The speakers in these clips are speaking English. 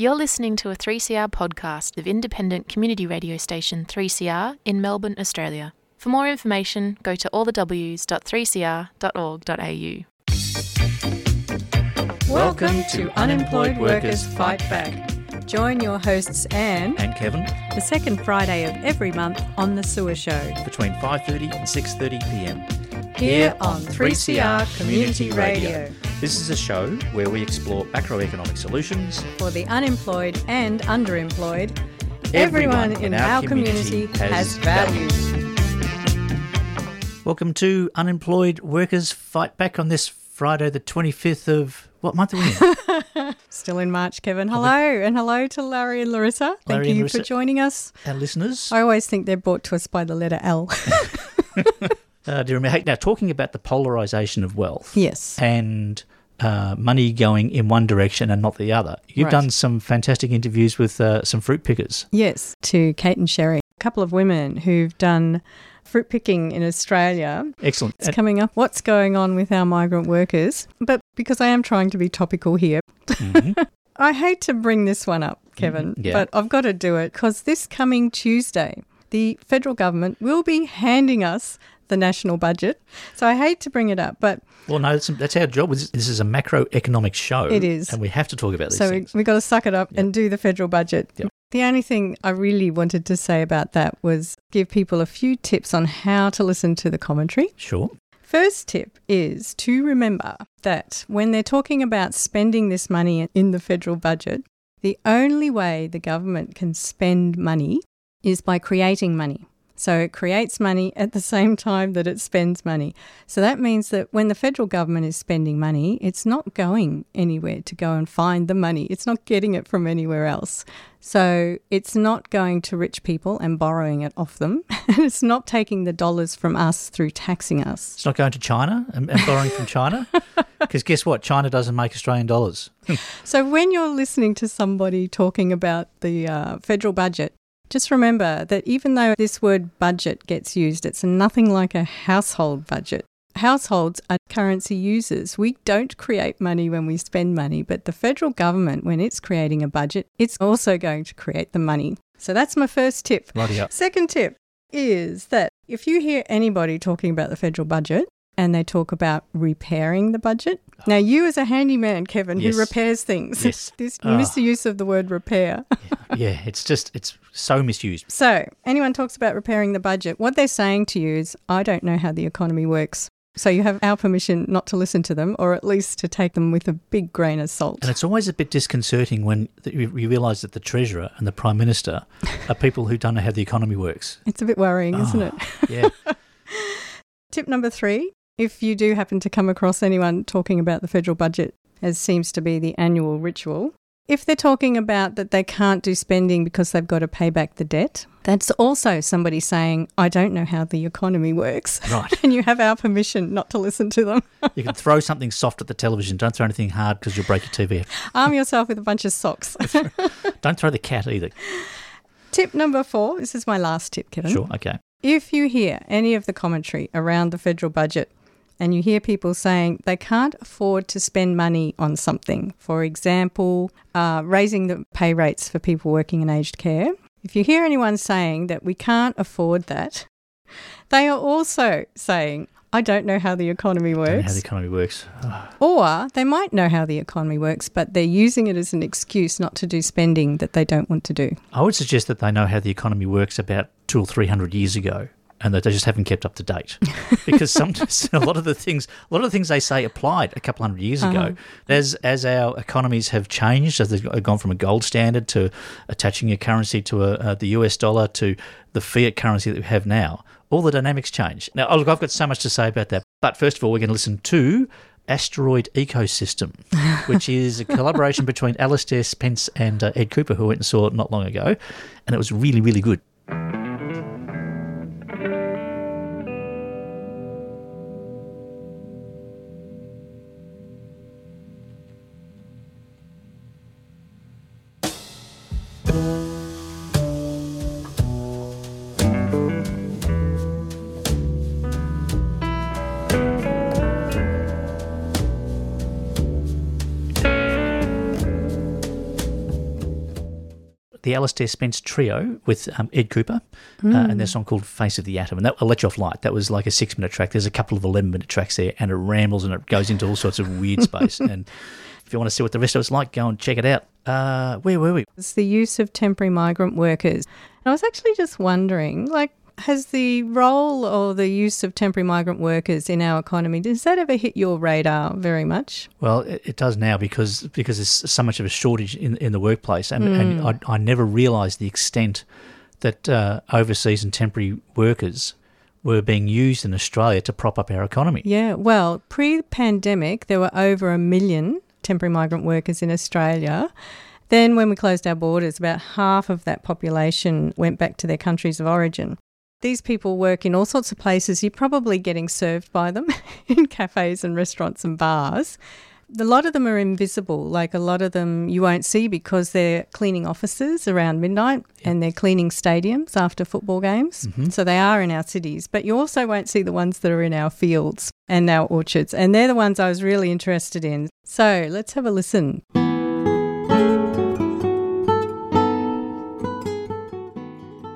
You're listening to a 3CR podcast of independent community radio station 3CR in Melbourne, Australia. For more information, go to allthews.3cr.org.au. Welcome to Unemployed Workers Fight Back. Join your hosts Anne and Kevin the second Friday of every month on the Sewer Show between 5:30 and 6:30 p.m. here on 3CR Community Radio. This is a show where we explore macroeconomic solutions For the unemployed and underemployed, everyone, in, our, community, has value. Welcome to Unemployed Workers Fight Back on this Friday, the 25th of what month are we in? Still in March, Kevin. Hello, and hello to Larry and Larissa. Thank Larry and you Larissa. for joining us. Our listeners. I always think they're brought to us by the letter L. Uh, do you remember? Now, talking about the polarization of wealth yes. and uh, money going in one direction and not the other, you've Right. done some fantastic interviews with uh, some fruit pickers. Yes, to Kate and Sherry, a couple of women who've done fruit picking in Australia. Excellent. It's coming up. What's going on with our migrant workers? But because I am trying to be topical here, Mhm. I hate to bring this one up, Kevin, Mhm, yeah. but I've got to do it because this coming Tuesday, the federal government will be handing us the national budget. So I hate to bring it up, but Well, no, that's, that's our job. This this is a macroeconomic show. It is. And we have to talk about these so we, things. we got to suck it up and do the federal budget. Yep. The only thing I really wanted to say about that was give people a few tips on how to listen to the commentary. Sure. First tip is to remember that when they're talking about spending this money in the federal budget, the only way the government can spend money is by creating money. So it creates money at the same time that it spends money. So that means that when the federal government is spending money, it's not going anywhere to go and find the money. It's not getting it from anywhere else. So it's not going to rich people and borrowing it off them. It's not taking the dollars from us through taxing us. It's not going to China and, and borrowing from China. Because guess what? China doesn't make Australian dollars. So when you're listening to somebody talking about the uh, federal budget, just remember that even though this word budget gets used, it's nothing like a household budget. Households are currency users. We don't create money when we spend money, but the federal government, when it's creating a budget, it's also going to create the money. So that's my first tip. Second tip is that if you hear anybody talking about the federal budget and they talk about repairing the budget, now you as a handyman, Kevin, Yes. who repairs things, Yes. this Ah. misuse of the word repair. Yeah, it's just, it's so misused. so anyone talks about repairing the budget, what they're saying to you is, I don't know how the economy works. So you have our permission not to listen to them, or at least to take them with a big grain of salt. And it's always a bit disconcerting when you realise that the Treasurer and the Prime Minister are people who don't know how the economy works. It's a bit worrying, isn't Oh. it? Yeah. Tip number three if you do happen to come across anyone talking about the federal budget, as seems to be the annual ritual, if they're talking about that they can't do spending because they've got to pay back the debt, that's also somebody saying, I don't know how the economy works. Right. and you have our permission not to listen to them. You can throw something soft at the television. Don't throw anything hard because you'll break your TV. Arm yourself with a bunch of socks. Don't throw the cat either. tip number four this is my last tip, Kevin. Sure. Okay. If you hear any of the commentary around the federal budget and you hear people saying they can't afford to spend money on something, for example, uh, raising the pay rates for people working in aged care, if you hear anyone saying that we can't afford that, they are also saying, I don't know how the economy works. how the economy works. Or they might know how the economy works, but they're using it as an excuse not to do spending that they don't want to do. I would suggest that they know how the economy works about two or three hundred years ago, and that they just haven't kept up to date. because sometimes a lot of the things, a lot of the things they say applied a couple hundred years Uh-huh. ago. As as our economies have changed, as they've gone from a gold standard to attaching a currency to a, uh, the US dollar to the fiat currency that we have now, all the dynamics change. Now, oh, look, I've got so much to say about that. But first of all, we're going to listen to. Asteroid Ecosystem, which is a collaboration between Alastair Spence and uh, Ed Cooper, who I went and saw it not long ago, and it was really, really good. The Alastair Spence trio with um, Ed Cooper uh, and their song called Face of the Atom. And that, I'll let you off light. That was like a six minute track. There's a couple of 11 minute tracks there and it rambles and it goes into all sorts of weird space. and if you want to see what the rest of it's like, go and check it out. Uh, where were we? It's the use of temporary migrant workers. And I was actually just wondering, like, has the role or the use of temporary migrant workers in our economy, does that ever hit your radar very much? Well, it, it does now because because there's so much of a shortage in in the workplace, and, and I, I never realised the extent that uh, overseas and temporary workers were being used in Australia to prop up our economy. Yeah, well, pre pandemic, there were over a million temporary migrant workers in Australia. Then, when we closed our borders, about half of that population went back to their countries of origin. These people work in all sorts of places. You're probably getting served by them in cafes and restaurants and bars. A lot of them are invisible. Like a lot of them you won't see because they're cleaning offices around midnight and they're cleaning stadiums after football games. Mm-hmm. So they are in our cities. But you also won't see the ones that are in our fields and our orchards. And they're the ones I was really interested in. So let's have a listen.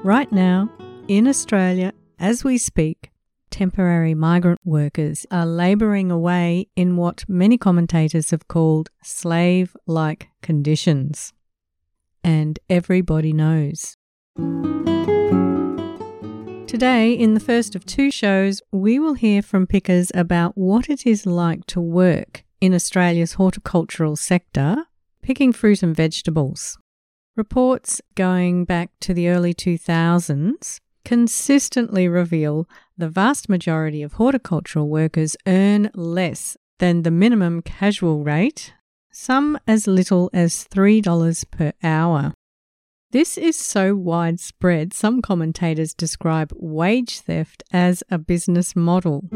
Right now, in Australia, as we speak, temporary migrant workers are labouring away in what many commentators have called slave like conditions. And everybody knows. Today, in the first of two shows, we will hear from pickers about what it is like to work in Australia's horticultural sector, picking fruit and vegetables. Reports going back to the early 2000s consistently reveal the vast majority of horticultural workers earn less than the minimum casual rate, some as little as $3 per hour. This is so widespread, some commentators describe wage theft as a business model.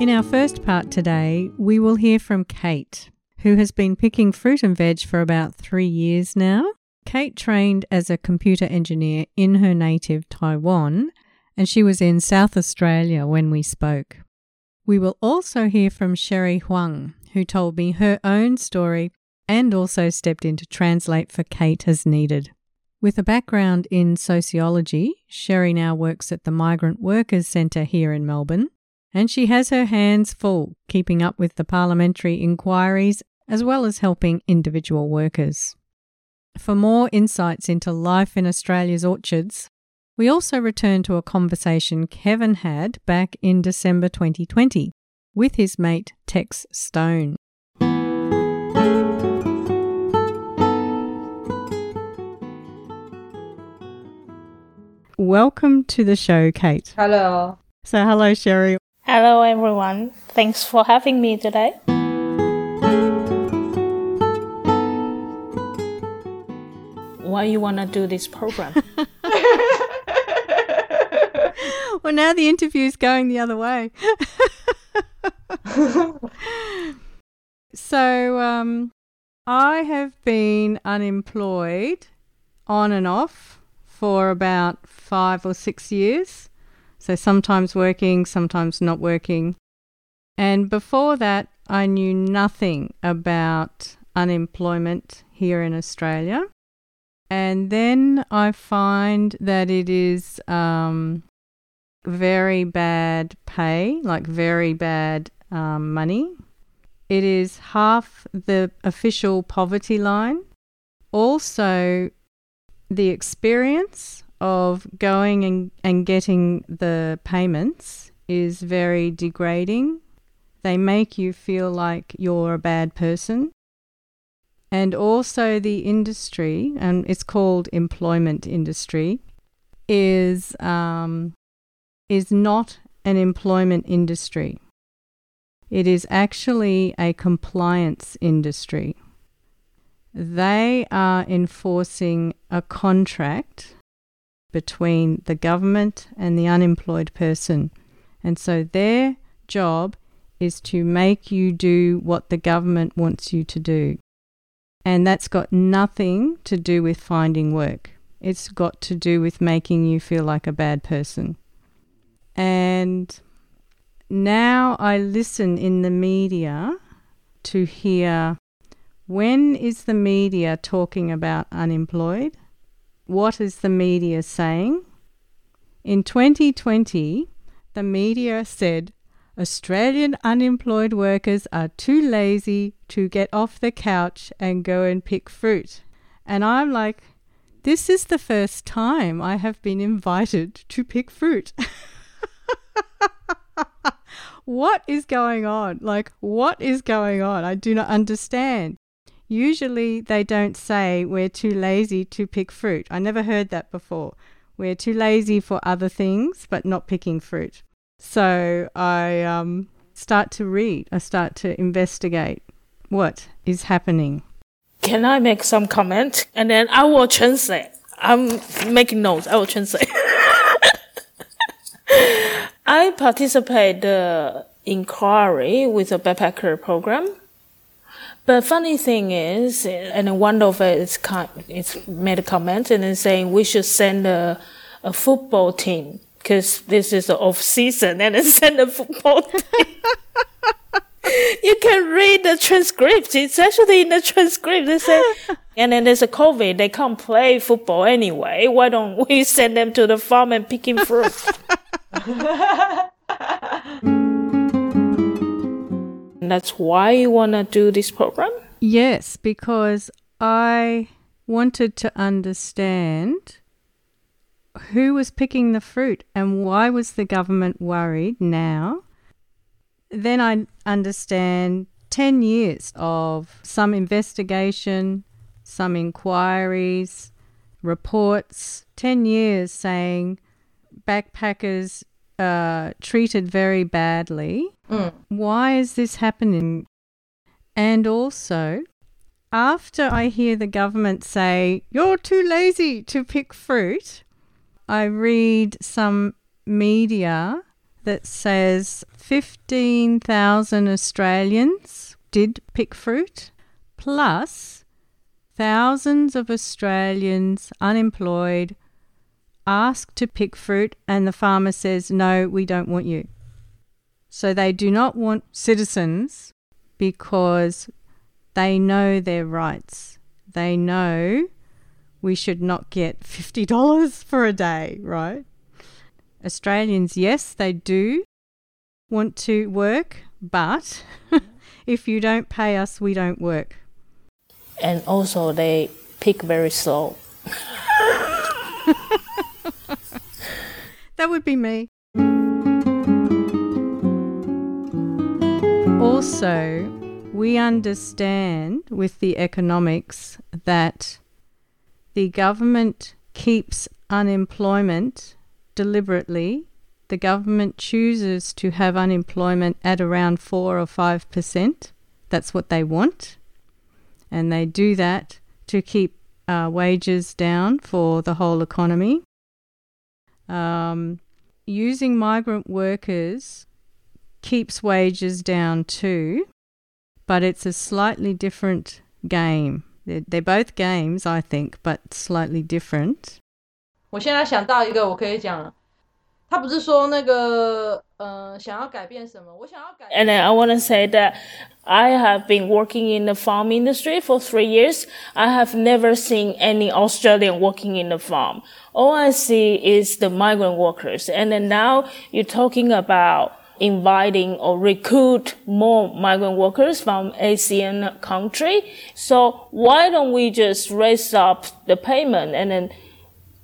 In our first part today, we will hear from Kate, who has been picking fruit and veg for about three years now. Kate trained as a computer engineer in her native Taiwan, and she was in South Australia when we spoke. We will also hear from Sherry Huang, who told me her own story and also stepped in to translate for Kate as needed. With a background in sociology, Sherry now works at the Migrant Workers Centre here in Melbourne, and she has her hands full keeping up with the parliamentary inquiries as well as helping individual workers. For more insights into life in Australia's orchards, we also return to a conversation Kevin had back in December 2020 with his mate Tex Stone. Welcome to the show, Kate. Hello. So, hello, Sherry. Hello, everyone. Thanks for having me today. Why you wanna do this program? Well, now the interview's going the other way. so, um, I have been unemployed on and off for about five or six years. So, sometimes working, sometimes not working. And before that, I knew nothing about unemployment here in Australia. And then I find that it is um, very bad pay, like very bad um, money. It is half the official poverty line. Also, the experience of going and, and getting the payments is very degrading. They make you feel like you're a bad person. And also, the industry, and it's called employment industry, is um, is not an employment industry. It is actually a compliance industry. They are enforcing a contract between the government and the unemployed person. And so their job is to make you do what the government wants you to do. And that's got nothing to do with finding work. It's got to do with making you feel like a bad person. And now I listen in the media to hear When is the media talking about unemployed? What is the media saying? In 2020, the media said Australian unemployed workers are too lazy to get off the couch and go and pick fruit. And I'm like, this is the first time I have been invited to pick fruit. what is going on? Like, what is going on? I do not understand. Usually they don't say we're too lazy to pick fruit. I never heard that before. We're too lazy for other things, but not picking fruit. So I um, start to read, I start to investigate what is happening. Can I make some comment? And then I will translate. I'm making notes. I will translate. I participate the inquiry with a backpacker program. But funny thing is, and one of it is it's made a comment and then saying we should send a, a football team because this is the off season and it's send a football you can read the transcript. It's actually in the transcript. They say, and then there's a COVID. They can't play football anyway. Why don't we send them to the farm and picking fruit? That's why you want to do this program? Yes, because I wanted to understand who was picking the fruit and why was the government worried now. Then I understand 10 years of some investigation, some inquiries, reports, 10 years saying backpackers uh, treated very badly. Mm. Why is this happening? And also, after I hear the government say, you're too lazy to pick fruit, I read some media that says 15,000 Australians did pick fruit, plus thousands of Australians unemployed ask to pick fruit, and the farmer says, No, we don't want you. So they do not want citizens because they know their rights. They know we should not get $50 for a day, right? Australians, yes, they do want to work, but if you don't pay us, we don't work. And also, they pick very slow. that would be me. Also, we understand with the economics that the government keeps unemployment deliberately. The government chooses to have unemployment at around 4 or 5%. That's what they want. And they do that to keep uh, wages down for the whole economy. Um, using migrant workers keeps wages down too, but it's a slightly different game. They're, they're both games, I think, but slightly different. 我现在想到一个，我可以讲，他不是说那个呃想要改变什么，我想要改。And I want to say that I have been working in the farm industry for three years. I have never seen any Australian working in the farm. All I see is the migrant workers. And then now you're talking about inviting or recruit more migrant workers from ASEAN country. So why don't we just raise up the payment and then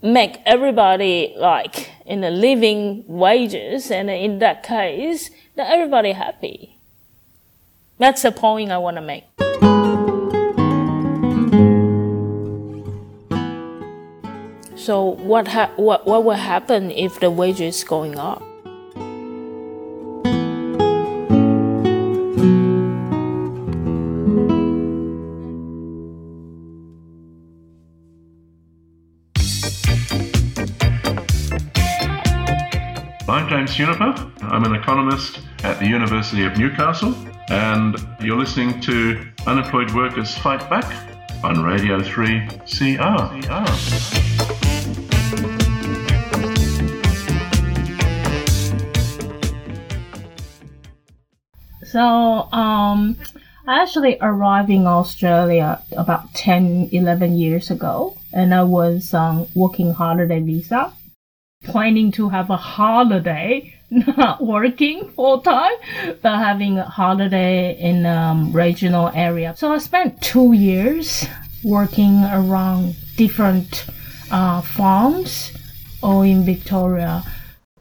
make everybody like in the living wages and in that case, then everybody happy. That's the point I want to make. So what ha- what what will happen if the wages going up? James Juniper. I'm an economist at the University of Newcastle, and you're listening to Unemployed Workers Fight Back on Radio 3 CR. So, um, I actually arrived in Australia about 10, 11 years ago, and I was on working holiday visa, planning to have a holiday, not working full time, but having a holiday in um, regional area. So I spent two years working around different uh, farms, all in Victoria.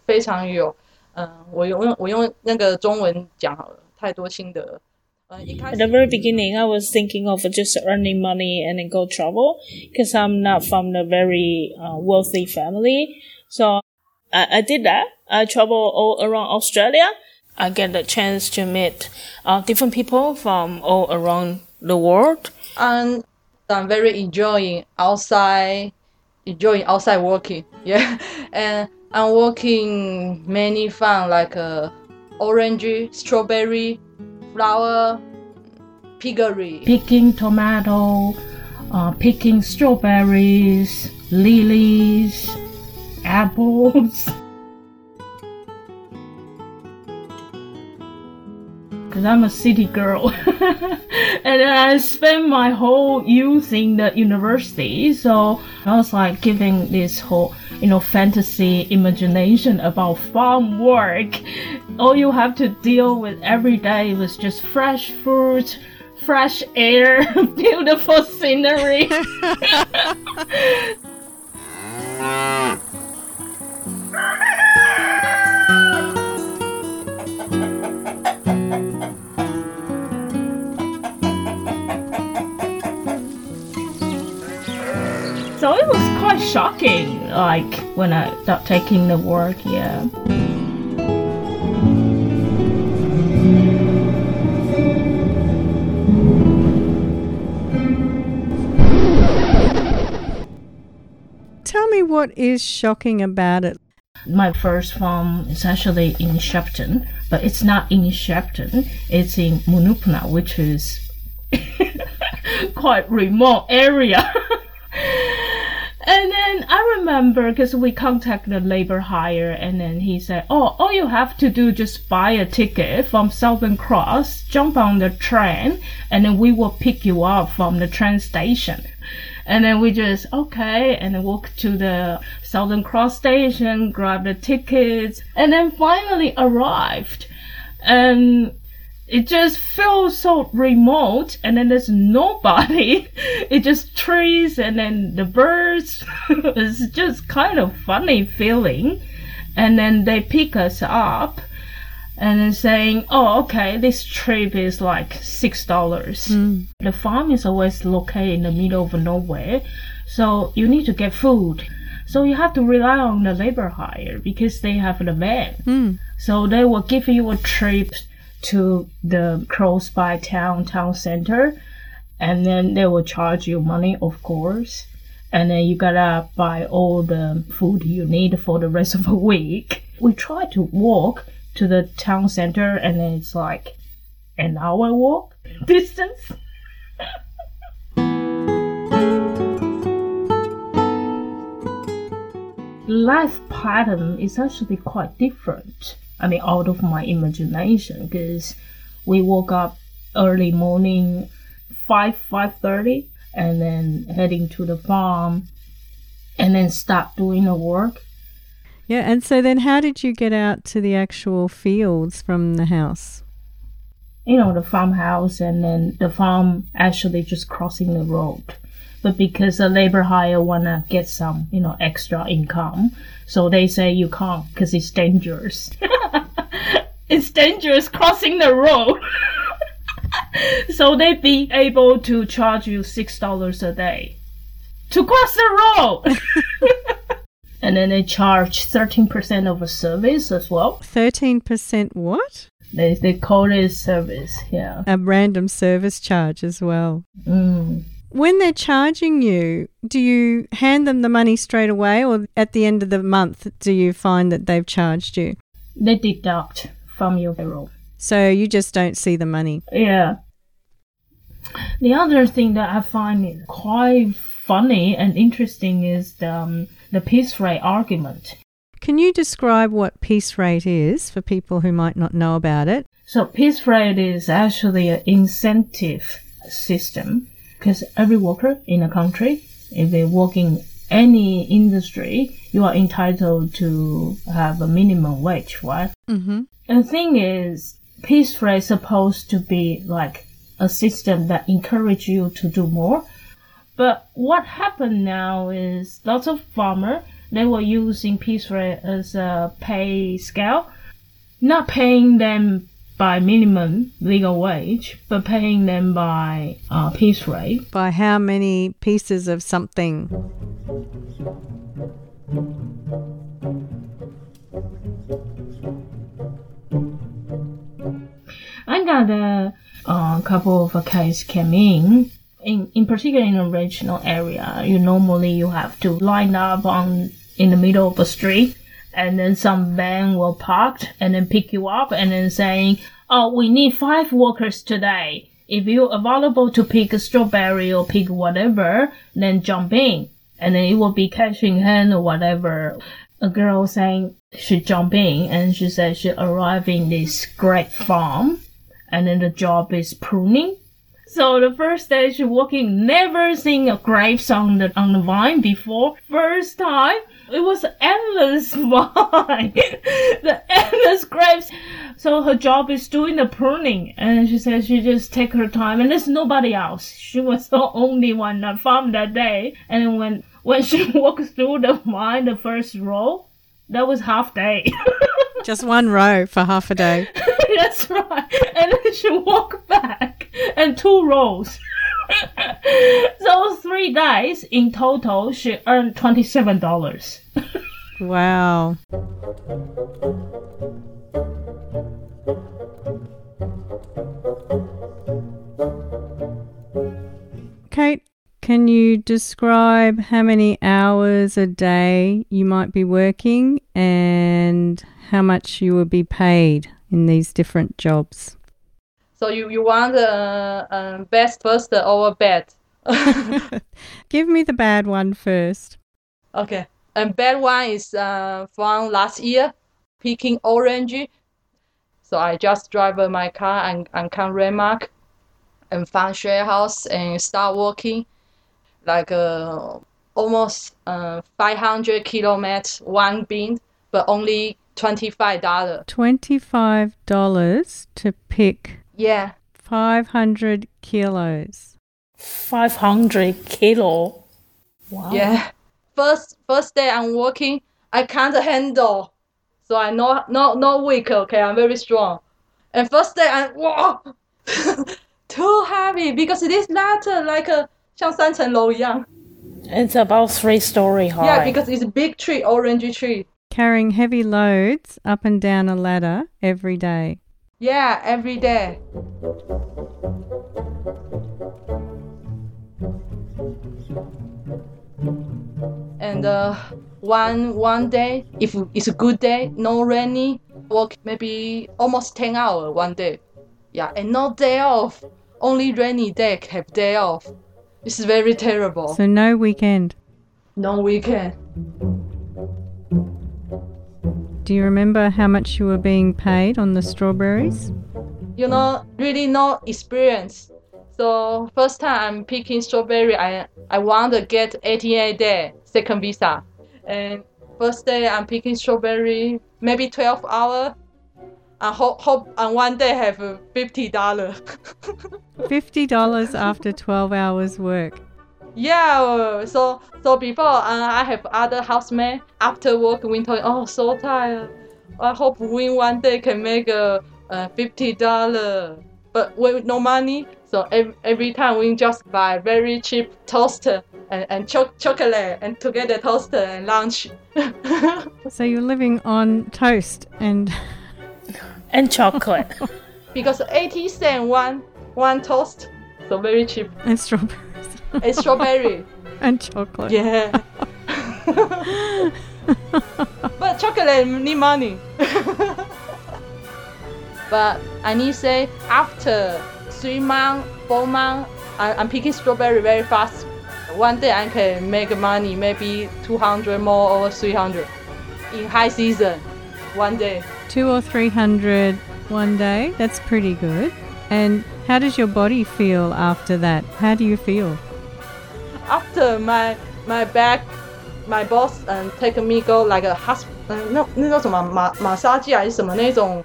非常有，嗯、我用我用那个中文讲好了，太多心得。呃，一开 At 始 the very beginning, I was thinking of just earning money and then go travel because I'm not from a very uh, wealthy family. So I, I did that. I travel all around Australia. I get the chance to meet uh, different people from all around the world. and I'm very enjoying outside, enjoying outside working. Yeah, and I'm working many fun like uh, orange, strawberry, flower, piggery. Picking tomato, uh, picking strawberries, lilies, apples. Because I'm a city girl. and I spent my whole youth in the university. So I was like giving this whole, you know, fantasy imagination about farm work. All you have to deal with every day was just fresh fruit, fresh air, beautiful scenery. shocking, like when I started taking the work, yeah. Tell me what is shocking about it. My first farm is actually in Shepparton, but it's not in Shepparton. It's in Mooroopna, which is quite remote area. and then I remember because we contacted the labor hire, and then he said, "Oh, all you have to do just buy a ticket from Southern Cross, jump on the train, and then we will pick you up from the train station." And then we just okay, and walk to the Southern Cross station, grab the tickets, and then finally arrived. And it just feels so remote, and then there's nobody. It just trees, and then the birds. it's just kind of funny feeling. And then they pick us up. And then saying, "Oh, okay, this trip is like six dollars." Hmm. The farm is always located in the middle of nowhere, so you need to get food. So you have to rely on the labor hire because they have the van. Hmm. So they will give you a trip to the close by town, town center, and then they will charge you money, of course. And then you gotta buy all the food you need for the rest of the week. We try to walk to the town center, and then it's like an hour walk distance. life pattern is actually quite different. I mean, out of my imagination, because we woke up early morning, five five thirty, and then heading to the farm, and then start doing the work. Yeah, and so then how did you get out to the actual fields from the house? You know, the farmhouse, and then the farm actually just crossing the road. But because the labor hire wanna get some, you know, extra income, so they say you can't because it's dangerous. it's dangerous crossing the road. so they'd be able to charge you six dollars a day to cross the road. and then they charge thirteen percent of a service as well. 13% what? They they call it service, yeah. A random service charge as well. Mm. When they're charging you, do you hand them the money straight away or at the end of the month do you find that they've charged you? They deduct from your payroll. So you just don't see the money. Yeah. The other thing that I find quite funny and interesting is the, um, the piece rate argument. Can you describe what piece rate is for people who might not know about it? So piece rate is actually an incentive system because every worker in a country, if they're in any industry, you are entitled to have a minimum wage, right? Mm-hmm. The thing is, piece rate is supposed to be like a system that encourage you to do more. But what happened now is lots of farmer they were using piece rate as a pay scale, not paying them by minimum legal wage, but paying them by uh, piece rate. By how many pieces of something? I got a uh, couple of cases came in. In, in particular in a regional area, you normally you have to line up on in the middle of a street and then some van will park and then pick you up and then saying, Oh, we need five workers today. If you're available to pick a strawberry or pick whatever, then jump in. And then it will be catching hand or whatever. A girl saying she jump in and she said she arrived in this grape farm and then the job is pruning. So the first day she working, never seen a grapes on the on the vine before. First time, it was endless vine, the endless grapes. So her job is doing the pruning, and she says she just take her time, and there's nobody else. She was the only one on farm that day. And when when she walked through the vine, the first row, that was half day. Just one row for half a day. That's right. And then she walked back and two rows. so three days in total, she earned twenty-seven dollars. Wow. Kate, can you describe how many hours a day you might be working and how much you will be paid in these different jobs? So you, you want uh, uh, best first or bad? Give me the bad one first. Okay. And bad one is uh, from last year, picking orange. So I just drive my car and, and come Renmark and find share house and start working like uh, almost uh, 500 kilometers one bin, but only $25. $25 to pick Yeah. 500 kilos. 500 kilo. Wow. Yeah. First first day I'm working, I can't handle. So I not not not weak, okay, I'm very strong. And first day I wow too heavy because it is not uh, like a 像三层楼一样. It's about three story high. Yeah, because it's a big tree, orange tree. Carrying heavy loads up and down a ladder every day. Yeah, every day. And uh, one one day, if it's a good day, no rainy, work maybe almost ten hour one day. Yeah, and no day off. Only rainy day have day off. It's very terrible. So no weekend. no weekend. Do you remember how much you were being paid on the strawberries? you know, really no experience. So first time I'm picking strawberry, I I want to get 88 day second visa, and first day I'm picking strawberry, maybe 12 hour. I hope hope on one day have uh, fifty dollar. $50 after 12 hours work. Yeah, uh, so so before uh, I have other housemate after work winter. Oh, so tired. I hope we one day can make a uh, fifty dollar, but with no money. So every, every time we just buy very cheap toaster and, and cho- chocolate and together toaster and lunch. So you're living on toast and and chocolate. because 80 cent one one toast, so very cheap. and strawberries It's strawberry. and chocolate. yeah. but chocolate need money. but I need say after three months, four months, I, I'm picking strawberry very fast. One day I can make money, maybe 200 more or 300 in high season. One day. Two or three hundred one day. That's pretty good. And how does your body feel after that? How do you feel? After my my back, my boss um take me go like a hospital，嗯，那那叫什么马马杀鸡还是什么那种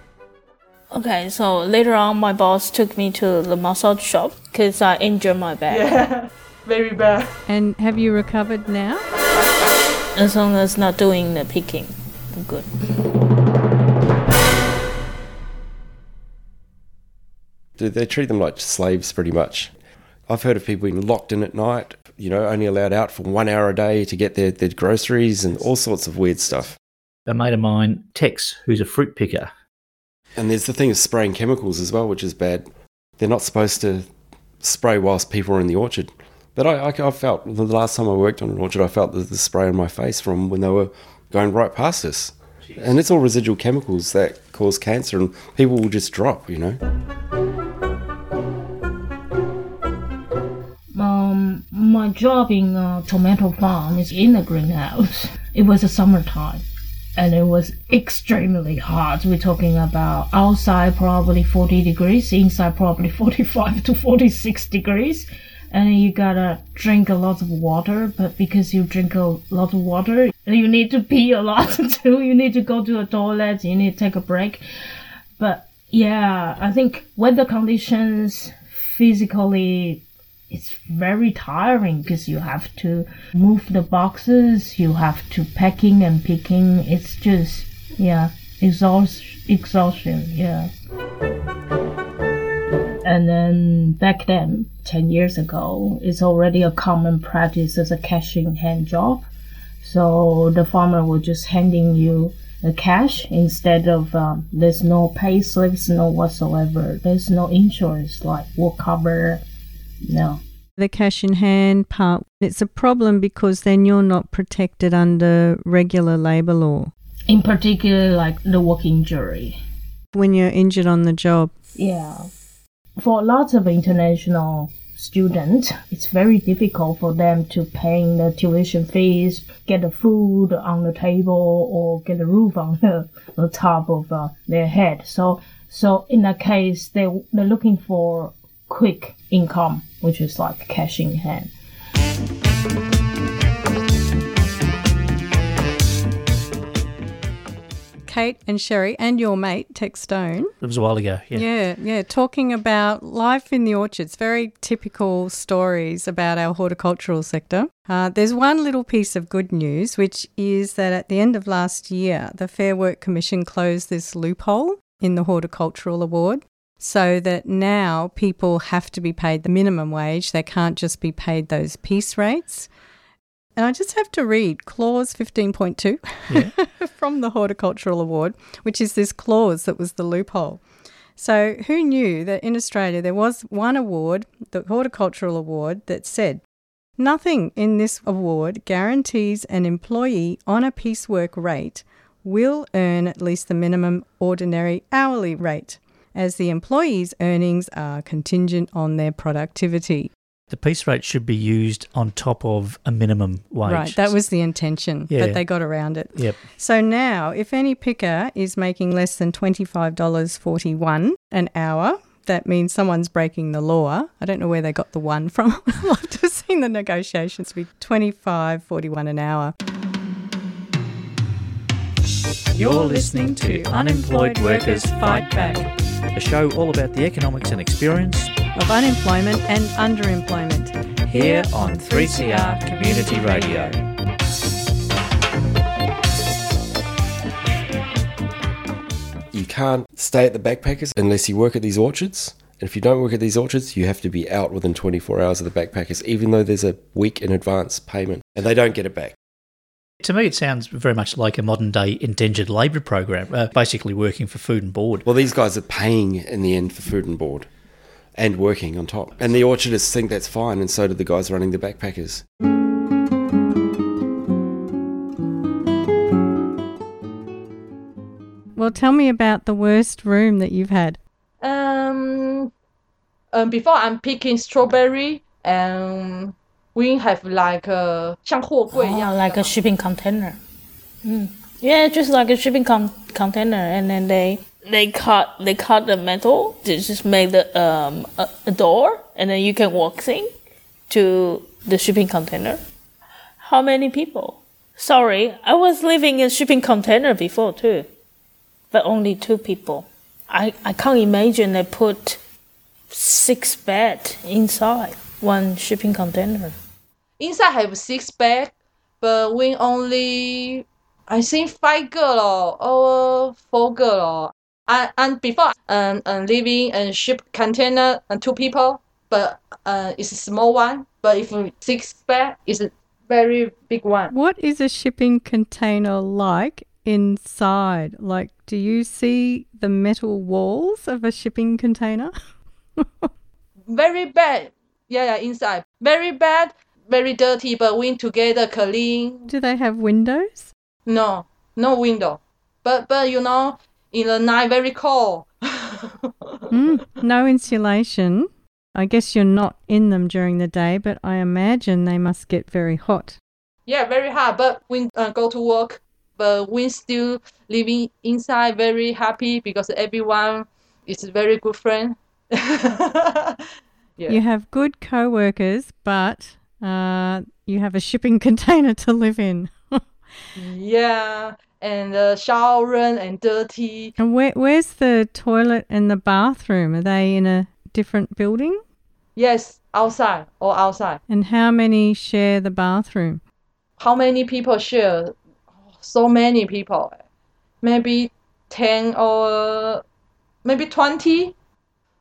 Okay, so later on, my boss took me to the massage shop because I injured my back. Yeah, very bad. And have you recovered now? As long as not doing the picking, I'm good. They- They treat them like slaves pretty much. I've heard of people being locked in at night, you know, only allowed out for one hour a day to get their, their groceries and all sorts of weird stuff. A mate of mine, Tex, who's a fruit picker, And there's the thing of spraying chemicals as well, which is bad. They're not supposed to spray whilst people are in the orchard. But I, I, I felt, the last time I worked on an orchard, I felt the, the spray on my face from when they were going right past us. And it's all residual chemicals that cause cancer, and people will just drop, you know. My job in a tomato farm is in a greenhouse. It was a summertime, and it was extremely hot. We're talking about outside probably 40 degrees, inside probably 45 to 46 degrees. And you gotta drink a lot of water, but because you drink a lot of water, you need to pee a lot too. You need to go to the toilet, you need to take a break. But yeah, I think weather conditions physically it's very tiring because you have to move the boxes, you have to packing and picking. It's just yeah, exhaust exhaustion. Yeah. And then back then, ten years ago, it's already a common practice as a cashing hand job. So the farmer will just handing you the cash instead of um, there's no pay slips, no whatsoever. There's no insurance like work cover, no. The cash in hand part, it's a problem because then you're not protected under regular labour law In particular, like the work injury. when you're injured on the job. Yeah. For lots of international students, it's very difficult for them to pay the tuition fees, get the food on the table, or get a roof on the, the top of uh, their head. So, so in that case, they they're looking for quick income, which is like cash in hand. Kate and Sherry and your mate, Tex Stone. it was a while ago. Yeah. Yeah, yeah, talking about life in the orchards, very typical stories about our horticultural sector. Uh, there's one little piece of good news, which is that at the end of last year, the Fair Work Commission closed this loophole in the Horticultural Award so that now people have to be paid the minimum wage. They can't just be paid those piece rates. And I just have to read clause 15.2 Yeah. from the Horticultural Award, which is this clause that was the loophole. So, who knew that in Australia there was one award, the Horticultural Award, that said nothing in this award guarantees an employee on a piecework rate will earn at least the minimum ordinary hourly rate, as the employee's earnings are contingent on their productivity. The piece rate should be used on top of a minimum wage. Right, that was the intention, Yeah. but they got around it. Yep. So now, if any picker is making less than $25.41 an hour, that means someone's breaking the law. I don't know where they got the one from. I'd love to have seen the negotiations be $25.41 an hour. You're listening to Unemployed Workers Fight Back, a show all about the economics and experience Of unemployment and underemployment. here on 3CR Community Radio. You can't stay at the backpackers unless you work at these orchards. And if you don't work at these orchards, you have to be out within 24 hours of the backpackers, even though there's a week in advance payment. And they don't get it back. To me, it sounds very much like a modern day indentured labour program, uh, basically working for food and board. Well, these guys are paying in the end for food and board and working on top. And the orchardists think that's fine, and so do the guys running the backpackers. Well, tell me about the worst room that you've had. Um, um, before I'm picking strawberry, and we have like a 像货柜一样 Oh, like a shipping container. Mm. Yeah, just like a shipping con- container, and then they they cut they cut the metal to just make the um a, a door and then you can walk in to the shipping container. How many people? Sorry, I was living in shipping container before too, but only two people. I, I can't imagine they put six bed inside one shipping container. Inside have six bed, but we only I think five girl or four girl. And, and before um, um living in ship container and two people, but uh it's a small one. But if six bed it's a very big one. What is a shipping container like inside? Like, do you see the metal walls of a shipping container? Very bad. Yeah, yeah, inside. Very bad, very dirty, but when together clean. do they have windows? No, no window. But but you know, in the night very cold. Mm, no insulation. I guess you're not in them during the day, but I imagine they must get very hot. Yeah, very hot. But we uh, go to work, but when still living inside, very happy because everyone is a very good friend. yeah. You have good co workers, but uh, you have a shipping container to live in. yeah, and the shower room and dirty. And where, where's the toilet and the bathroom? Are they in a different building? Yes, outside or outside. And how many share the bathroom? How many people share? So many people. Maybe ten or maybe twenty.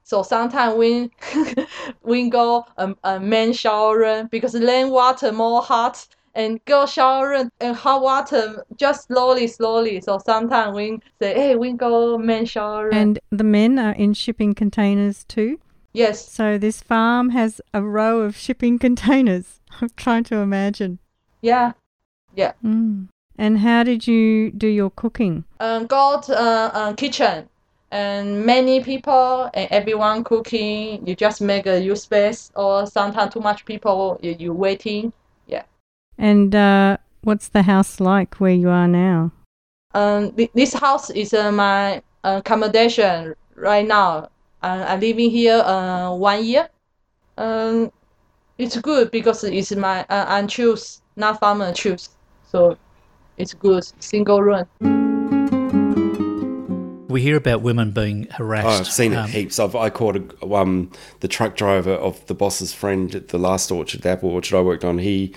So sometimes when we go um, a man shower room because then water more hot and go shower and hot water just slowly slowly. So sometimes we say, hey, we go man shower. And the men are in shipping containers too? yes, So this farm has a row of shipping containers. I'm trying to imagine. yeah. Mm. And how did you do your cooking? um, got uh, uh, kitchen and many people and everyone cooking. You just make a use space or sometimes too much people. You, you waiting. Yeah. And uh, what's the house like where you are now? Um, thi- this house is uh, my accommodation right now. Uh, I'm living here uh, one year. Um, it's good because it's my uh, I choose not farmer choose, so it's good single room. We hear about women being harassed. Oh, I've seen it um, heaps. I've, I caught a, um, the truck driver of the boss's friend at the last orchard, the apple orchard I worked on. He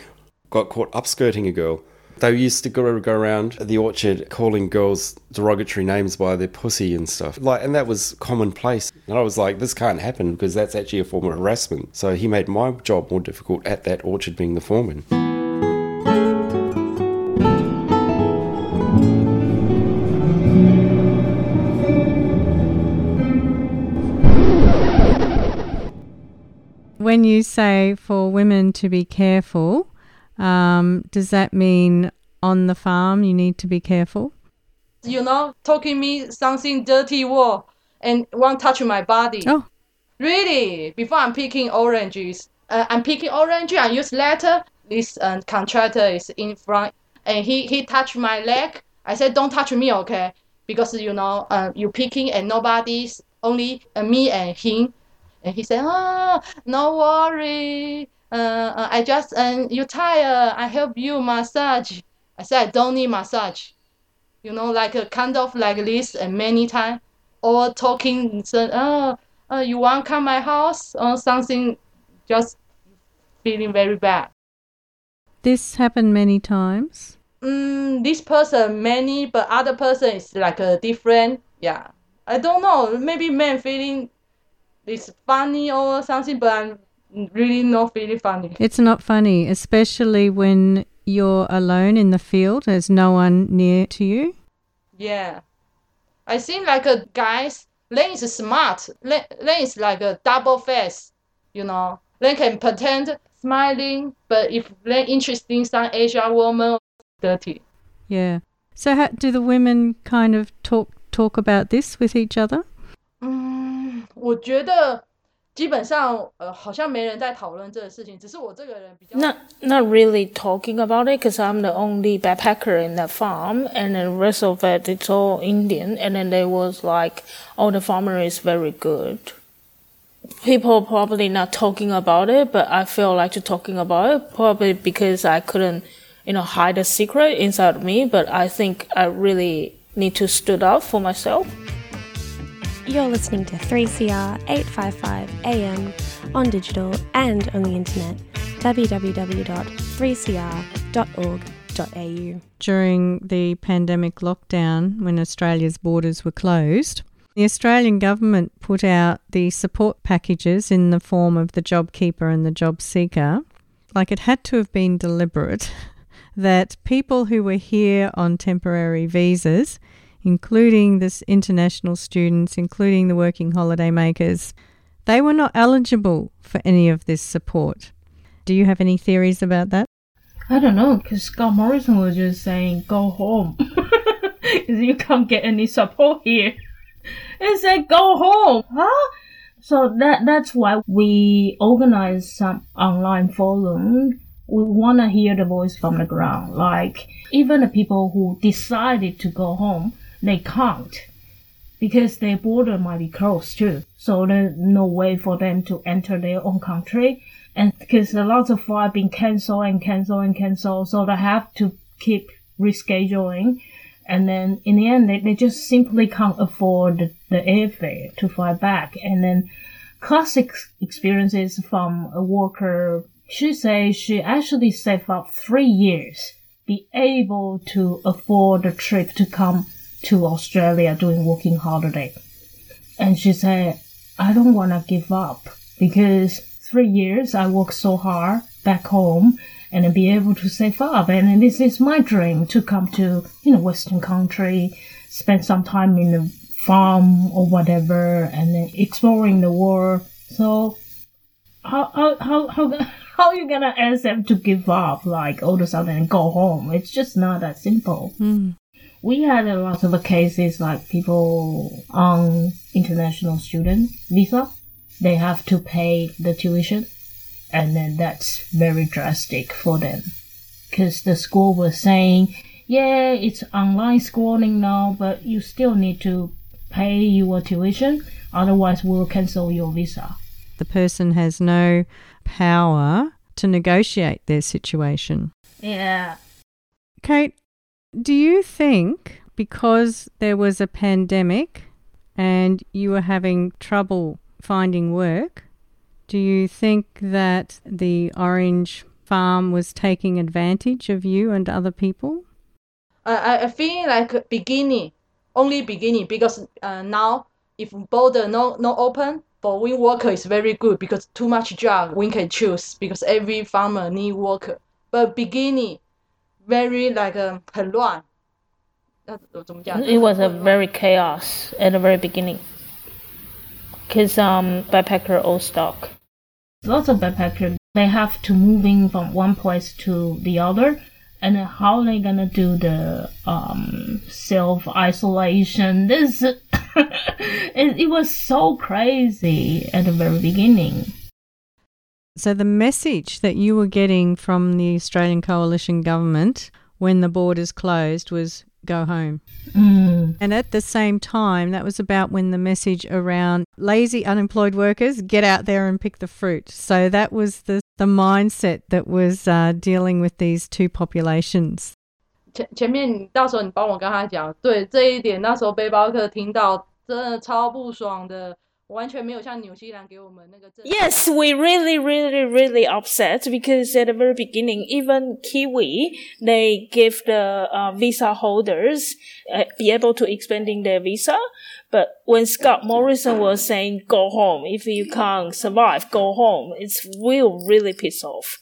got caught upskirting a girl. They used to go, go around the orchard calling girls derogatory names by their pussy and stuff. Like, and that was commonplace. And I was like, this can't happen because that's actually a form of harassment. So he made my job more difficult at that orchard being the foreman. When you say for women to be careful, um, does that mean on the farm you need to be careful? You know, talking me something dirty word and won't touch my body. Oh, Really? Before I'm picking oranges, uh, I'm picking orange. I use letter. This uh, contractor is in front, and he he touched my leg. I said, "Don't touch me, okay?" Because you know, uh, you picking and nobody's only uh, me and him. And he said, "Oh, no worry. Uh, uh, I just uh, you tired. I help you massage." I said, "I don't need massage." You know, like a kind of like this, and many times, or talking. Said, "Oh." uh, you want come my house or something just feeling very bad this happened many times. mm, this person many but other person is like a different yeah i don't know maybe men feeling it's funny or something but i'm really not feeling funny It's not funny, especially when you're alone in the field. There's no one near to you. yeah i think like a guys Len is smart Len, Len is like a double face you know Len can pretend smiling but if Len interesting some asian woman dirty Yeah. So, how, do the women kind of talk talk about this with each other? 嗯，我觉得 基本上呃好像没人在讨论这个事情，只是我这个人比较 Not not really talking about it because I'm the only backpacker in that farm, and the rest of it it's all Indian. And then they was like, "Oh, the farmer is very good." People probably not talking about it, but I feel like to talking about it probably because I couldn't, you know, hide a secret inside of me. But I think I really need to stood up for myself. You're listening to 3CR 855 AM on digital and on the internet. www.3cr.org.au. During the pandemic lockdown, when Australia's borders were closed, the Australian government put out the support packages in the form of the JobKeeper and the Job Seeker. Like it had to have been deliberate that people who were here on temporary visas, including this international students, including the working holiday makers, they were not eligible for any of this support. Do you have any theories about that? I don't know, because Scott Morrison was just saying, go home. you can't get any support here. He said, go home. Huh? So that that's why we organize some online forum. We want to hear the voice from the ground. Like, even the people who decided to go home, they can't. Because their border might be closed too. So there's no way for them to enter their own country and because a lot of flights been cancelled and cancelled and cancelled, so they have to keep rescheduling. And then in the end, they, they just simply can't afford the, the airfare to fly back. And then classic experiences from a worker, she says she actually saved up three years, be able to afford the trip to come to Australia doing working holiday. And she said, I don't want to give up because three years I worked so hard back home and be able to save up. And this is my dream to come to, you know, Western country, spend some time in the farm or whatever and then exploring the world. So how, how, how, how, how are you gonna ask them to give up like all of a sudden and go home? It's just not that simple. Hmm. We had a lot of cases like people on international student visa. They have to pay the tuition and then that's very drastic for them. Cause the school was saying, yeah, it's online schooling now, but you still need to pay your tuition. Otherwise we'll cancel your visa. The person has no power to negotiate their situation. Yeah. Kate, do you think because there was a pandemic and you were having trouble finding work, do you think that the orange farm was taking advantage of you and other people? I I- feel like beginning, only beginning because uh, now if border no no open for wind worker is very good because too much job we can choose because every farmer need worker. But beginning, very like um, 很乱。那怎么讲？ It was a very chaos at the very beginning. Cause um backpacker all stock. Lots of backpacker they have to moving from one place to the other and then how they gonna do the um self isolation this it, it was so crazy at the very beginning So, the message that you were getting from the Australian coalition government when the borders closed was go home. mm. And at the same time, that was about when the message around lazy unemployed workers get out there and pick the fruit. So, that was the, the mindset that was uh, dealing with these two populations. 前前面你到时候你帮我跟他讲，对这一点，那时候背包客听到真的超不爽的， 完全没有像纽西兰给我们那个政策 Yes, we really, really, really upset because at the very beginning, even Kiwi, they give the uh, visa holders uh, be able to expanding their visa. But when Scott Morrison was saying, go home, if you can't survive, go home, it's real, really pissed off.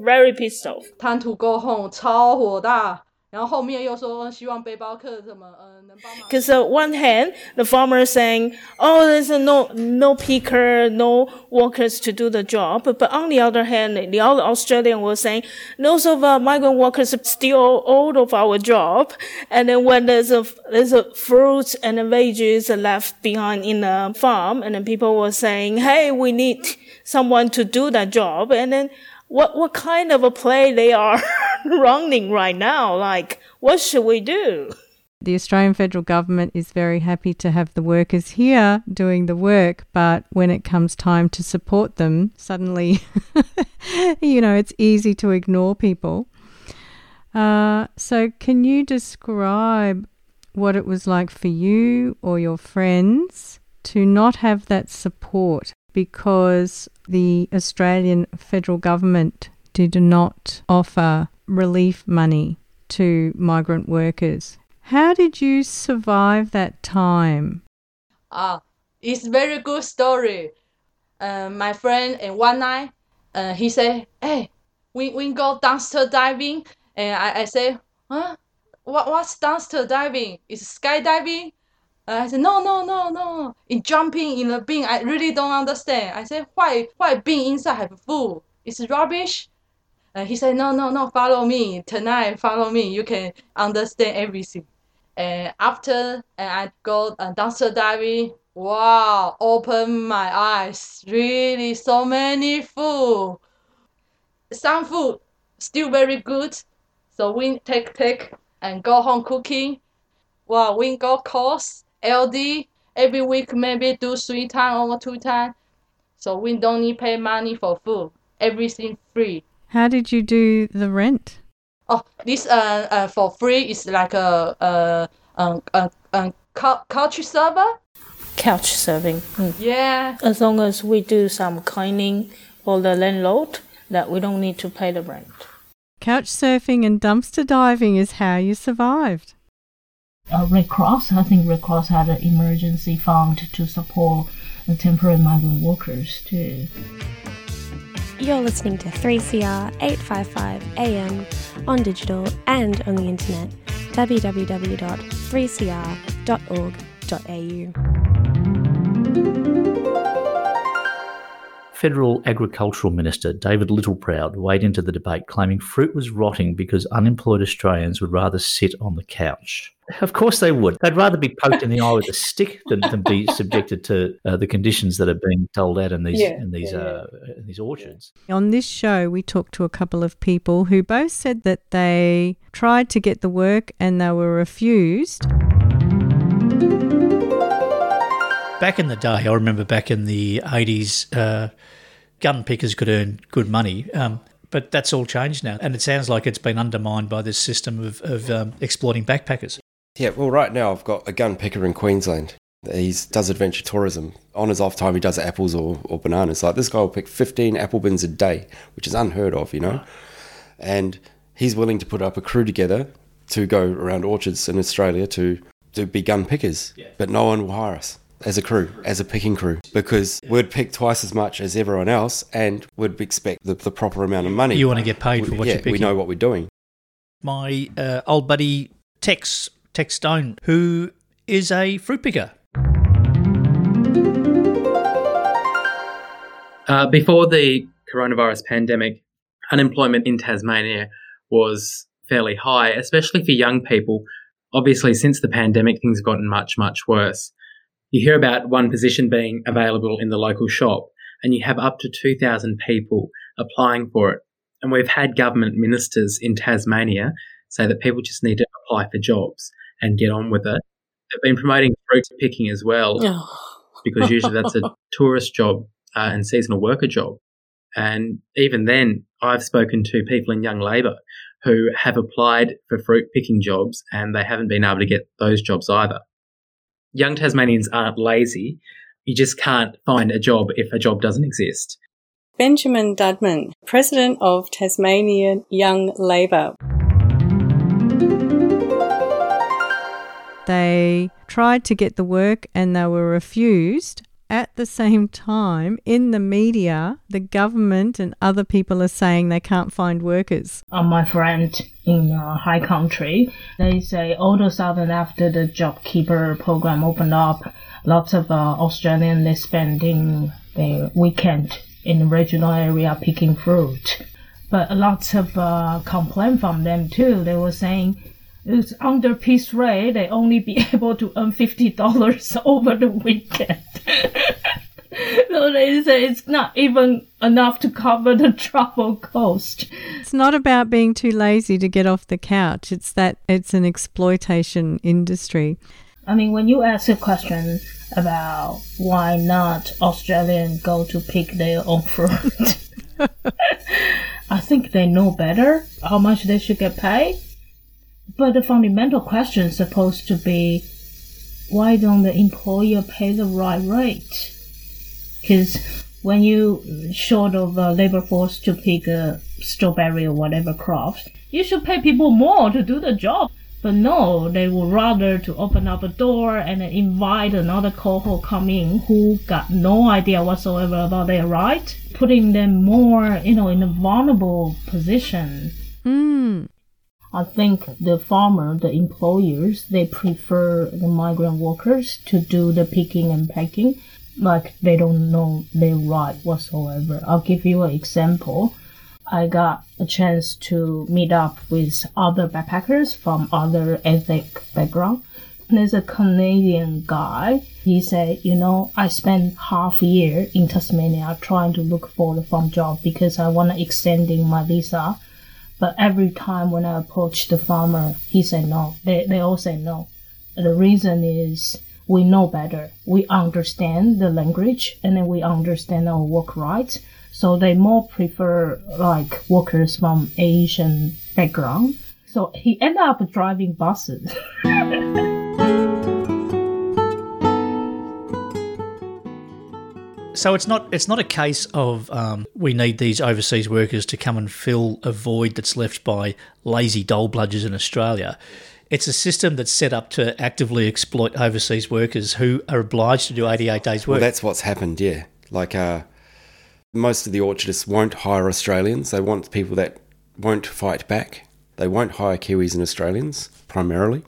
Very pissed off. Time to go home 超火大， 然后后面又说希望背包客怎么呃能帮忙。 Because on one hand, the farmer is saying, "Oh, there's a no no picker, no workers to do the job." But on the other hand, the other Australian was saying, "Most of our migrant workers steal all of our job." And then when there's a there's a fruits and the veggies left behind in the farm, and then people were saying, "Hey, we need someone to do that job." And then what what kind of a play they are running right now? Like, what should we do? The Australian federal government is very happy to have the workers here doing the work, but when it comes time to support them, suddenly, you know, it's easy to ignore people. Uh, so, can you describe what it was like for you or your friends to not have that support because the Australian federal government did not offer relief money to migrant workers? How did you survive that time? Ah, it's very good story. Uh, my friend and one night, uh, he said, "Hey, we we go dumpster diving," and I, I say, "Huh? What what's dumpster diving? Is skydiving?" Uh, I said, "No, no, no, no. In jumping in a bin, I really don't understand." I said, "Why why bin inside have food? It's rubbish." And he said, "No, no, no. Follow me tonight. Follow me. You can understand everything." And after and I go uh, dumpster diving, wow, open my eyes. Really, so many food. Some food still very good. So we take take and go home cooking. Wow, we go course Aldi every week maybe do three times or two times. So we don't need pay money for food. Everything free. How did you do the rent? Oh, this uh, uh for free is like a uh um a, a couch server. Couch serving. Mm. Yeah. As long as we do some cleaning for the landlord, that we don't need to pay the rent. Couch surfing and dumpster diving is how you survived. Uh, Red Cross. I think Red Cross had an emergency fund to support the temporary migrant workers too. You're listening to 3CR 855 AM on digital and on the internet. www.3cr.org.au. Federal Agricultural Minister David Littleproud weighed into the debate, claiming fruit was rotting because unemployed Australians would rather sit on the couch. Of course they would. They'd rather be poked in the eye with a stick than, than be subjected to uh, the conditions that are being doled out in these Yeah, in these yeah, yeah. uh, in these orchards. On this show, we talked to a couple of people who both said that they tried to get the work and they were refused. Back in the day, I remember back in the 80s, uh, gun pickers could earn good money. Um, but that's all changed now. And it sounds like it's been undermined by this system of, of um, exploiting backpackers. Yeah, well, right now I've got a gun picker in Queensland. He does adventure tourism. On his off time, he does apples or, or bananas. Like this guy will pick 15 apple bins a day, which is unheard of, you know? And he's willing to put up a crew together to go around orchards in Australia to, to be gun pickers. But no one will hire us as a crew, as a picking crew, because we'd pick twice as much as everyone else and would expect the, the proper amount of money. You want to get paid for what yeah, you're picking. we know what we're doing. My uh, old buddy Tex, Tex Stone, who is a fruit picker. Uh, before the coronavirus pandemic, unemployment in Tasmania was fairly high, especially for young people. Obviously, since the pandemic, things have gotten much, much worse. You hear about one position being available in the local shop, and you have up to 2,000 people applying for it. And we've had government ministers in Tasmania say that people just need to apply for jobs and get on with it. They've been promoting fruit picking as well because usually that's a tourist job uh, and seasonal worker job. And even then, I've spoken to people in Young Labour who have applied for fruit picking jobs and they haven't been able to get those jobs either. Young Tasmanians aren't lazy. You just can't find a job if a job doesn't exist. Benjamin Dudman, President of Tasmanian Young Labour. They tried to get the work and they were refused. At the same time, in the media, the government and other people are saying they can't find workers. Uh, my friend in uh, high country, they say all of a sudden after the JobKeeper program opened up, lots of uh, Australian they spending their weekend in the regional area picking fruit. But lots of uh, complaint from them too. They were saying it's under piece rate, they only be able to earn fifty dollars over the weekend. so they say it's not even enough to cover the travel cost. It's not about being too lazy to get off the couch. It's that it's an exploitation industry. I mean, when you ask a question about why not Australian go to pick their own fruit, I think they know better how much they should get paid. But the fundamental question is supposed to be why don't the employer pay the right rate? Because when you short of labor force to pick a strawberry or whatever crops, you should pay people more to do the job. But no, they would rather to open up a door and invite another cohort come in who got no idea whatsoever about their right, putting them more, you know, in a vulnerable position. Mm. I think the farmer, the employers, they prefer the migrant workers to do the picking and packing. Like they don't know their right whatsoever. I'll give you an example. I got a chance to meet up with other backpackers from other ethnic background. There's a Canadian guy. He said, you know, I spent half a year in Tasmania trying to look for the farm job because I want to extending my visa. But every time when I approach the farmer, he said no. They, they all say no. The reason is we know better. We understand the language and then we understand our work rights. So they more prefer like workers from Asian background. So he ended up driving buses. So it's not it's not a case of um, we need these overseas workers to come and fill a void that's left by lazy dole bludgers in Australia. It's a system that's set up to actively exploit overseas workers who are obliged to do 88 days work. Well, that's what's happened, yeah. Like uh, most of the orchardists won't hire Australians. They want people that won't fight back. They won't hire Kiwis and Australians primarily.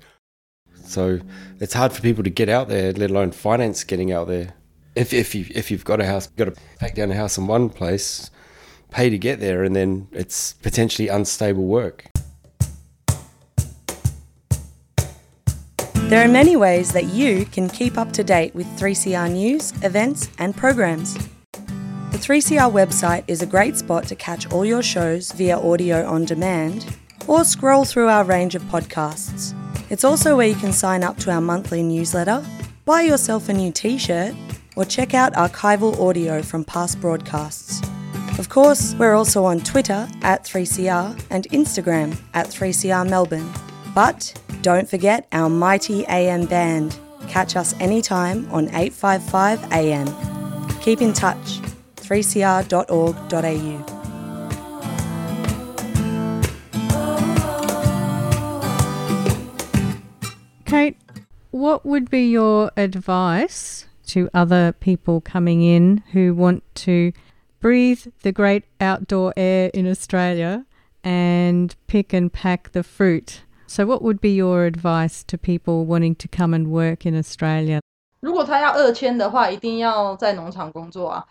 So it's hard for people to get out there, let alone finance getting out there if if you if you've got a house, you've got to pack down a house in one place, pay to get there, and then it's potentially unstable work. There are many ways that you can keep up to date with 3CR news, events, and programs. The 3CR website is a great spot to catch all your shows via audio on demand or scroll through our range of podcasts. It's also where you can sign up to our monthly newsletter, buy yourself a new t shirt, or check out archival audio from past broadcasts. Of course, we're also on Twitter at 3CR and Instagram at 3CR Melbourne. But don't forget our mighty AM band. Catch us anytime on 855 AM. Keep in touch. 3cr.org.au. Kate, what would be your advice to other people coming in who want to breathe the great outdoor air in Australia and pick and pack the fruit. So, what would be your advice to people wanting to come and work in Australia? 如果他要二签的话，一定要在农场工作啊。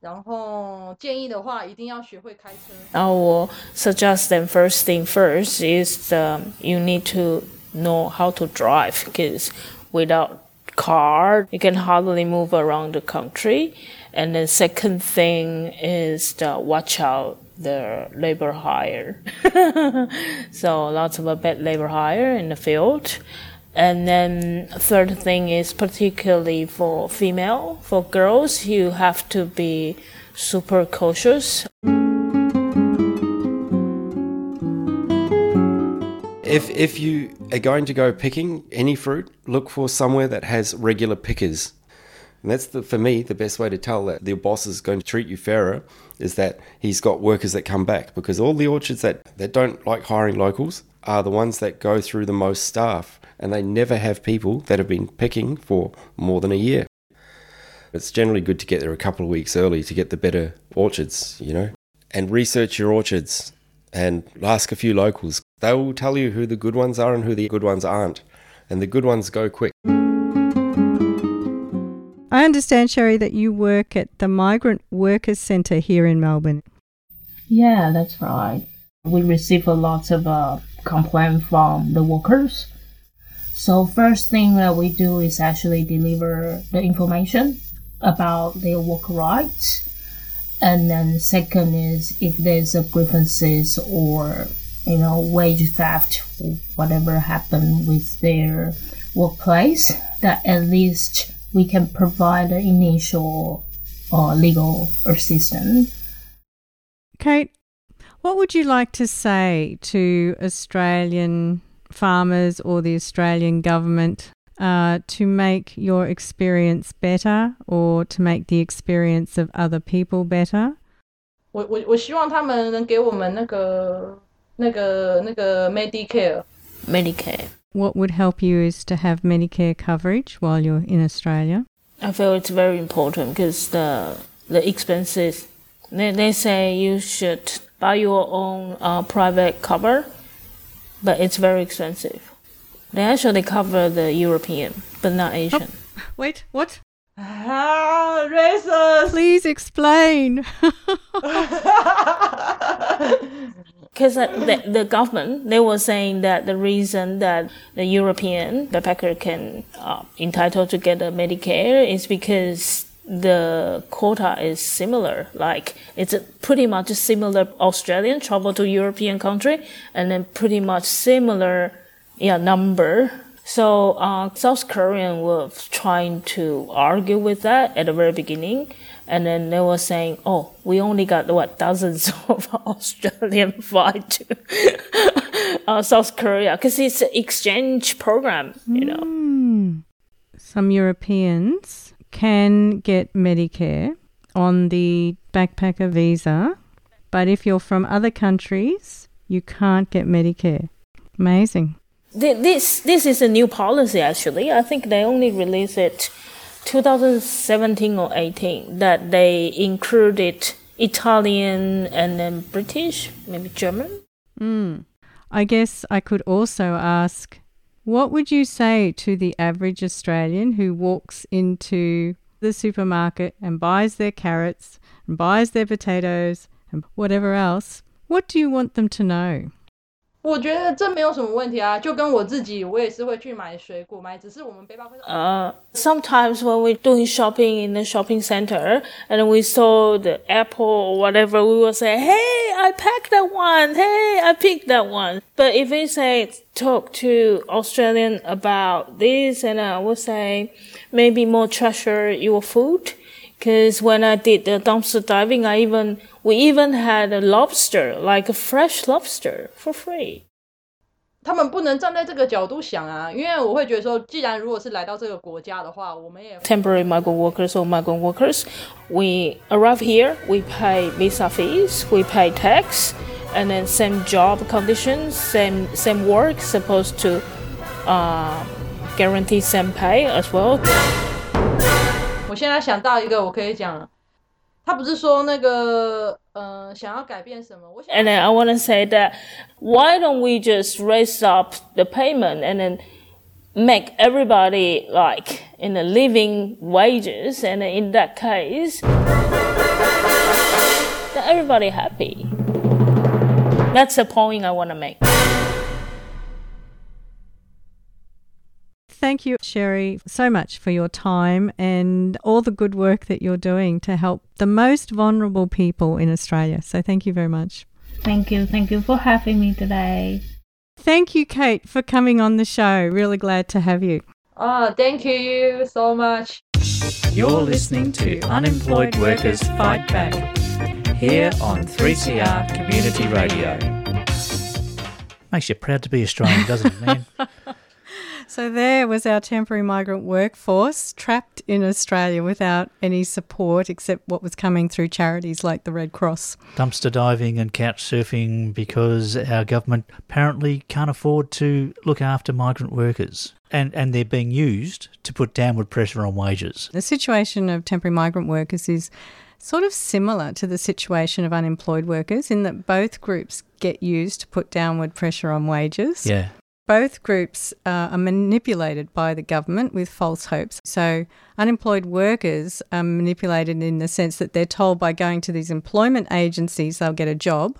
然后建议的话，一定要学会开车。I will suggest them first thing first is the, you need to know how to drive because without car, you can hardly move around the country. And the second thing is to watch out the labor hire. so lots of a bad labor hire in the field. And then third thing is particularly for female, for girls, you have to be super cautious. If if you are going to go picking any fruit, look for somewhere that has regular pickers. And that's the, for me the best way to tell that the boss is going to treat you fairer is that he's got workers that come back because all the orchards that, that don't like hiring locals are the ones that go through the most staff and they never have people that have been picking for more than a year. It's generally good to get there a couple of weeks early to get the better orchards, you know. And research your orchards and ask a few locals. They will tell you who the good ones are and who the good ones aren't. And the good ones go quick. I understand, Sherry, that you work at the Migrant Workers Centre here in Melbourne. Yeah, that's right. We receive a lot of uh, complaint from the workers. So first thing that we do is actually deliver the information about their work rights. And then second is if there's a grievances or you know wage theft or whatever happened with their workplace, that at least we can provide the initial uh, legal assistance. Kate, what would you like to say to Australian farmers or the Australian government uh, to make your experience better or to make the experience of other people better? 我我我希望他们能给我们那个 那个那个 Medicare。 Medicare. What would help you is to have Medicare coverage while you're in Australia. I feel it's very important because the the expenses. They, they say you should buy your own uh, private cover, but it's very expensive. They actually cover the European, but not Asian. Wait, what? Ah, racist! Please explain. Because the, the government, they were saying that the reason that the European backpacker can uh, entitled to get a Medicare is because the quota is similar. Like it's pretty much a similar Australian travel to European country, and then pretty much similar, yeah, number. So uh, South Korean were trying to argue with that at the very beginning, and then they were saying, "Oh, we only got what dozens of Australian fly to uh, South Korea because it's an exchange program, you know." Hmm. Some Europeans can get Medicare on the backpacker visa, but if you're from other countries, you can't get Medicare. Amazing. This this is a new policy actually. I think they only released it 2017 or 18 that they included Italian and then British, maybe German. Mm. I guess I could also ask what would you say to the average Australian who walks into the supermarket and buys their carrots and buys their potatoes and whatever else? What do you want them to know? 我觉得这没有什么问题啊，就跟我自己，我也是会去买水果，买只是我们背包客。 Uh, sometimes when we're doing shopping in the shopping center and we saw the apple or whatever, we will say, Hey, I packed that one. Hey, I picked that one. But if we say, talk to Australian about this, and I will say, maybe more treasure your food. Cause when I did the dumpster diving, I even, we even had a lobster, like a fresh lobster for free. 他们不能站在这个角度想啊，因为我会觉得说，既然如果是来到这个国家的话，我们也 temporary migrant workers or migrant workers. We arrive here, we pay visa fees, we pay tax, and then same job conditions, same same work, supposed to uh, guarantee same pay as well. 我现在想到一个，我可以讲，他不是说那个呃想要改变什么，我想 And then I want to say that why don't we just raise up the payment and then make everybody like in a living wages, and in that case, that everybody happy. That's the point I want to make. Thank you, Sherry, so much for your time and all the good work that you're doing to help the most vulnerable people in Australia. So, thank you very much. Thank you. Thank you for having me today. Thank you, Kate, for coming on the show. Really glad to have you. Ah, thank you so much. You're listening to Unemployed Workers Fight Back here on 3CR Community Radio. Makes you proud to be Australian, doesn't it, man? So, there was our temporary migrant workforce trapped in Australia without any support except what was coming through charities like the Red Cross. Dumpster diving and couch surfing because our government apparently can't afford to look after migrant workers. and, and they're being used to put downward pressure on wages. The situation of temporary migrant workers is sort of similar to the situation of unemployed workers in that both groups get used to put downward pressure on wages. Yeah. Both groups uh, are manipulated by the government with false hopes. So, unemployed workers are manipulated in the sense that they're told by going to these employment agencies they'll get a job.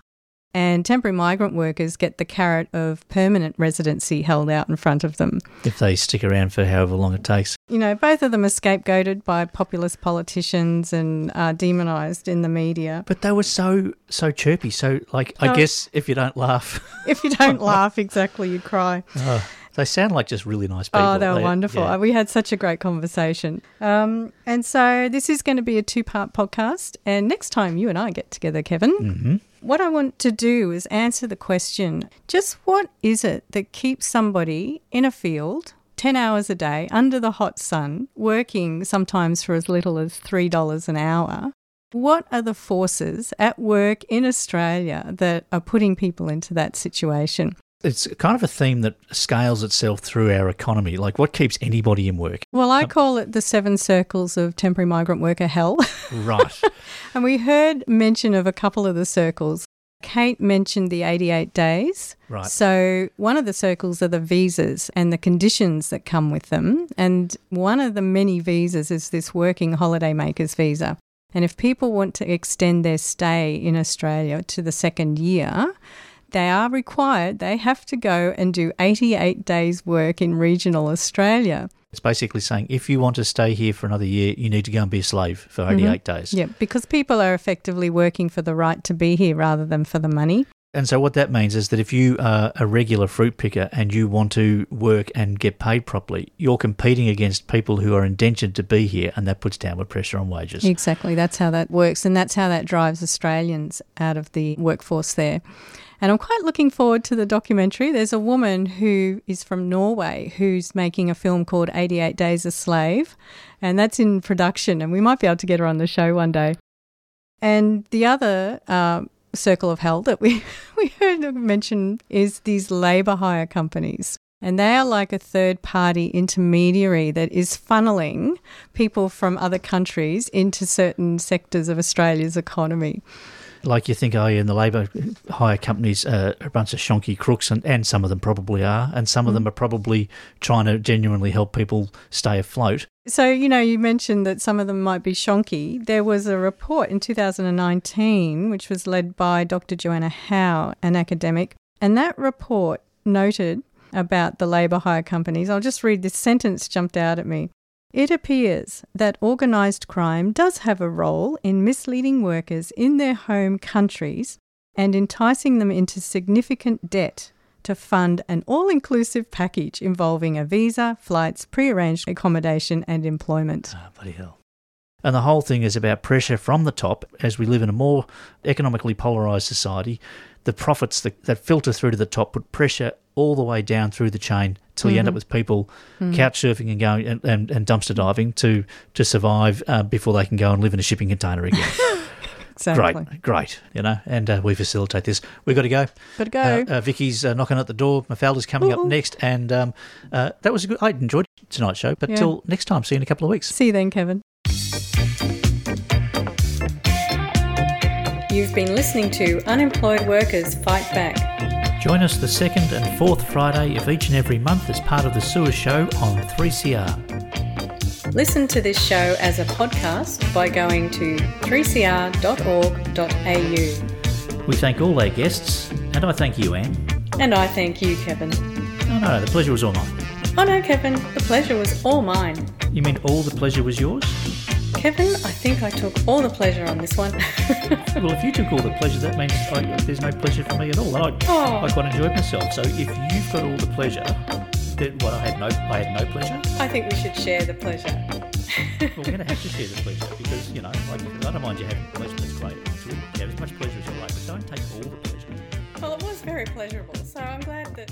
And temporary migrant workers get the carrot of permanent residency held out in front of them. If they stick around for however long it takes. You know, both of them are scapegoated by populist politicians and are demonised in the media. But they were so so chirpy. So like, I guess if you don't laugh, If you don't laugh, exactly, you cry. oh, they sound like just really nice people. Oh, they were wonderful. yeah. We had such a great conversation. Um, and so this is going to be a two part podcast. And next time you and I get together, Kevin, Mhm. what I want to do is answer the question just what is it that keeps somebody in a field 10 hours a day under the hot sun, working sometimes for as little as $3 an hour? What are the forces at work in Australia that are putting people into that situation? It's kind of a theme that scales itself through our economy. Like, what keeps anybody in work? Well, I call it the seven circles of temporary migrant worker hell. Right. and we heard mention of a couple of the circles. Kate mentioned the 88 days. Right. So, one of the circles are the visas and the conditions that come with them. And one of the many visas is this working holiday makers visa. And if people want to extend their stay in Australia to the second year, they are required, they have to go and do 88 days' work in regional Australia. It's basically saying if you want to stay here for another year, you need to go and be a slave for 88 days. Mm-hmm. Yeah, because people are effectively working for the right to be here rather than for the money. And so what that means is that if you are a regular fruit picker and you want to work and get paid properly, you're competing against people who are indentured to be here, and that puts downward pressure on wages. Exactly. That's how that works. And that's how that drives Australians out of the workforce there. And I'm quite looking forward to the documentary. There's a woman who is from Norway who's making a film called 88 Days a Slave, and that's in production. And we might be able to get her on the show one day. And the other uh, circle of hell that we, we heard mentioned is these labour hire companies. And they are like a third party intermediary that is funneling people from other countries into certain sectors of Australia's economy. Like you think, oh, yeah, and the labour hire companies uh, are a bunch of shonky crooks, and, and some of them probably are, and some of them are probably trying to genuinely help people stay afloat. So, you know, you mentioned that some of them might be shonky. There was a report in 2019, which was led by Dr. Joanna Howe, an academic, and that report noted about the labour hire companies. I'll just read this sentence jumped out at me. It appears that organised crime does have a role in misleading workers in their home countries and enticing them into significant debt to fund an all inclusive package involving a visa, flights, pre arranged accommodation, and employment. Oh, bloody hell. And the whole thing is about pressure from the top as we live in a more economically polarised society. The profits that, that filter through to the top put pressure all the way down through the chain till you end up Mhm. with people Mhm. couch surfing and going and, and, and dumpster diving to to survive uh, before they can go and live in a shipping container again. Exactly. Great, great, you know, and uh, we facilitate this. We've got to go. Gotta go. Uh, uh, Vicky's uh, knocking at the door. Mafalda's coming up next, and um, uh, that was a good. I enjoyed tonight's show, but Yeah. till next time, see you in a couple of weeks. See you then, Kevin. You've been listening to Unemployed Workers Fight Back. Join us the second and fourth Friday of each and every month as part of the Sewer Show on 3CR. Listen to this show as a podcast by going to 3cr.org.au. We thank all our guests, and I thank you, Anne. And I thank you, Kevin. Oh no, the pleasure was all mine. Oh no, Kevin, the pleasure was all mine. You mean all the pleasure was yours? Kevin, I think I took all the pleasure on this one. Well, if you took all the pleasure, that means I, there's no pleasure for me at all. And I, Oh. I quite enjoyed myself. So if you've got all the pleasure, then what I had no, I had no pleasure. I think we should share the pleasure. Well, we're going to have to share the pleasure because you know, like, I don't mind you having pleasure. That's great. Good. Have as much pleasure as you like, but don't take all the pleasure. Well, it was very pleasurable, so I'm glad that